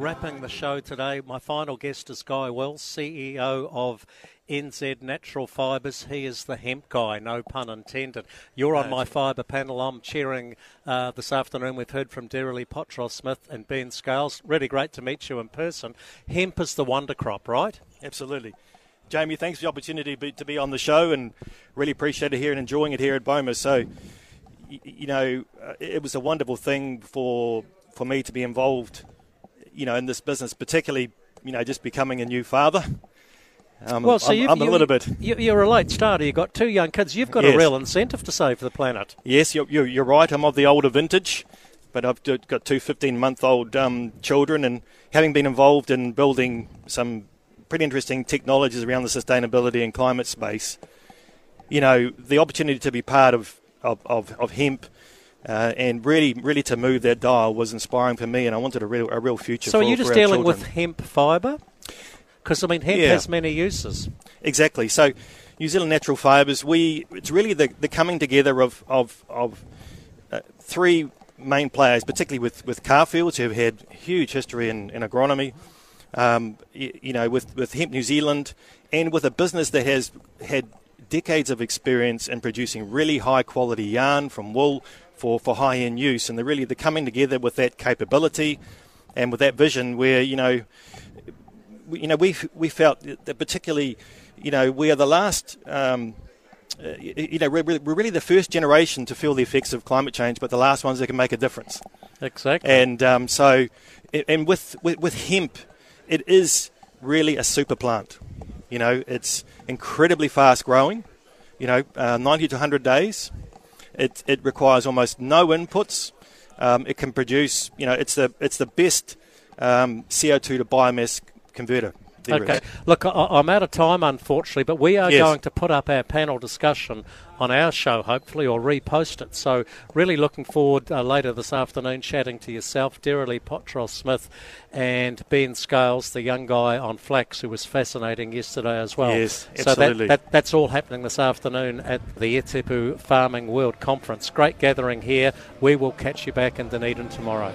wrapping the show today. My final guest is Guy Wills, CEO of NZ Natural Fibres. He is the hemp guy, no pun intended. You're on my fibre panel. I'm chairing uh, this afternoon. We've heard from Derilee Potros Smith and Ben Scales. Really great to meet you in person. Hemp is the wonder crop, right? Absolutely. Jamie, thanks for the opportunity to be, on the show and really appreciate it here and enjoying it here at Boma. So, you, you know, uh, it was a wonderful thing for for me to be involved, you know, in this business, particularly, you know, just becoming a new father. Um, well, so I'm, I'm a you, little bit. You're a late starter. You've got two young kids. You've got Yes. a real incentive to save the planet. Yes, you're, you're, you're right. I'm of the older vintage, but I've got two 15 month old um, children, and having been involved in building some pretty interesting technologies around the sustainability and climate space, you know, the opportunity to be part of, of, of, of hemp. Uh, and really, really to move that dial was inspiring for me, and I wanted a real, a real future. So for, are you just dealing with hemp fibre? Because I mean, hemp Yeah. has many uses. Exactly. So, New Zealand Natural Fibres, we it's really the, the coming together of of, of uh, three main players, particularly with with Carrfields, who have had huge history in, in agronomy. Um, you, you know, with with Hemp New Zealand, and with a business that has had decades of experience in producing really high quality yarn from wool for, for high end use, and they're really the coming together with that capability and with that vision, where you know we- you know, we we felt that particularly, you know, we are the last. Um, uh, you know, we're, we're really the first generation to feel the effects of climate change, but the last ones that can make a difference. Exactly. And um, so, and with, with with hemp, it is really a super plant. You know, it's incredibly fast growing. You know, uh, 90 to 100 days. It it requires almost no inputs. Um, it can produce. You know, it's the it's the best um, CO2 to biomass converter. Okay. Look, I, I'm out of time, unfortunately, but we are Yes. going to put up our panel discussion on our show, hopefully, or repost it. So, really looking forward uh, later this afternoon chatting to yourself, Derilee Potros Smith, and Ben Scales, the young guy on flax who was fascinating yesterday as well. Yes, So absolutely. that, that, that's all happening this afternoon at the Etepu Farming World Conference. Great gathering here. We will catch you back in Dunedin tomorrow.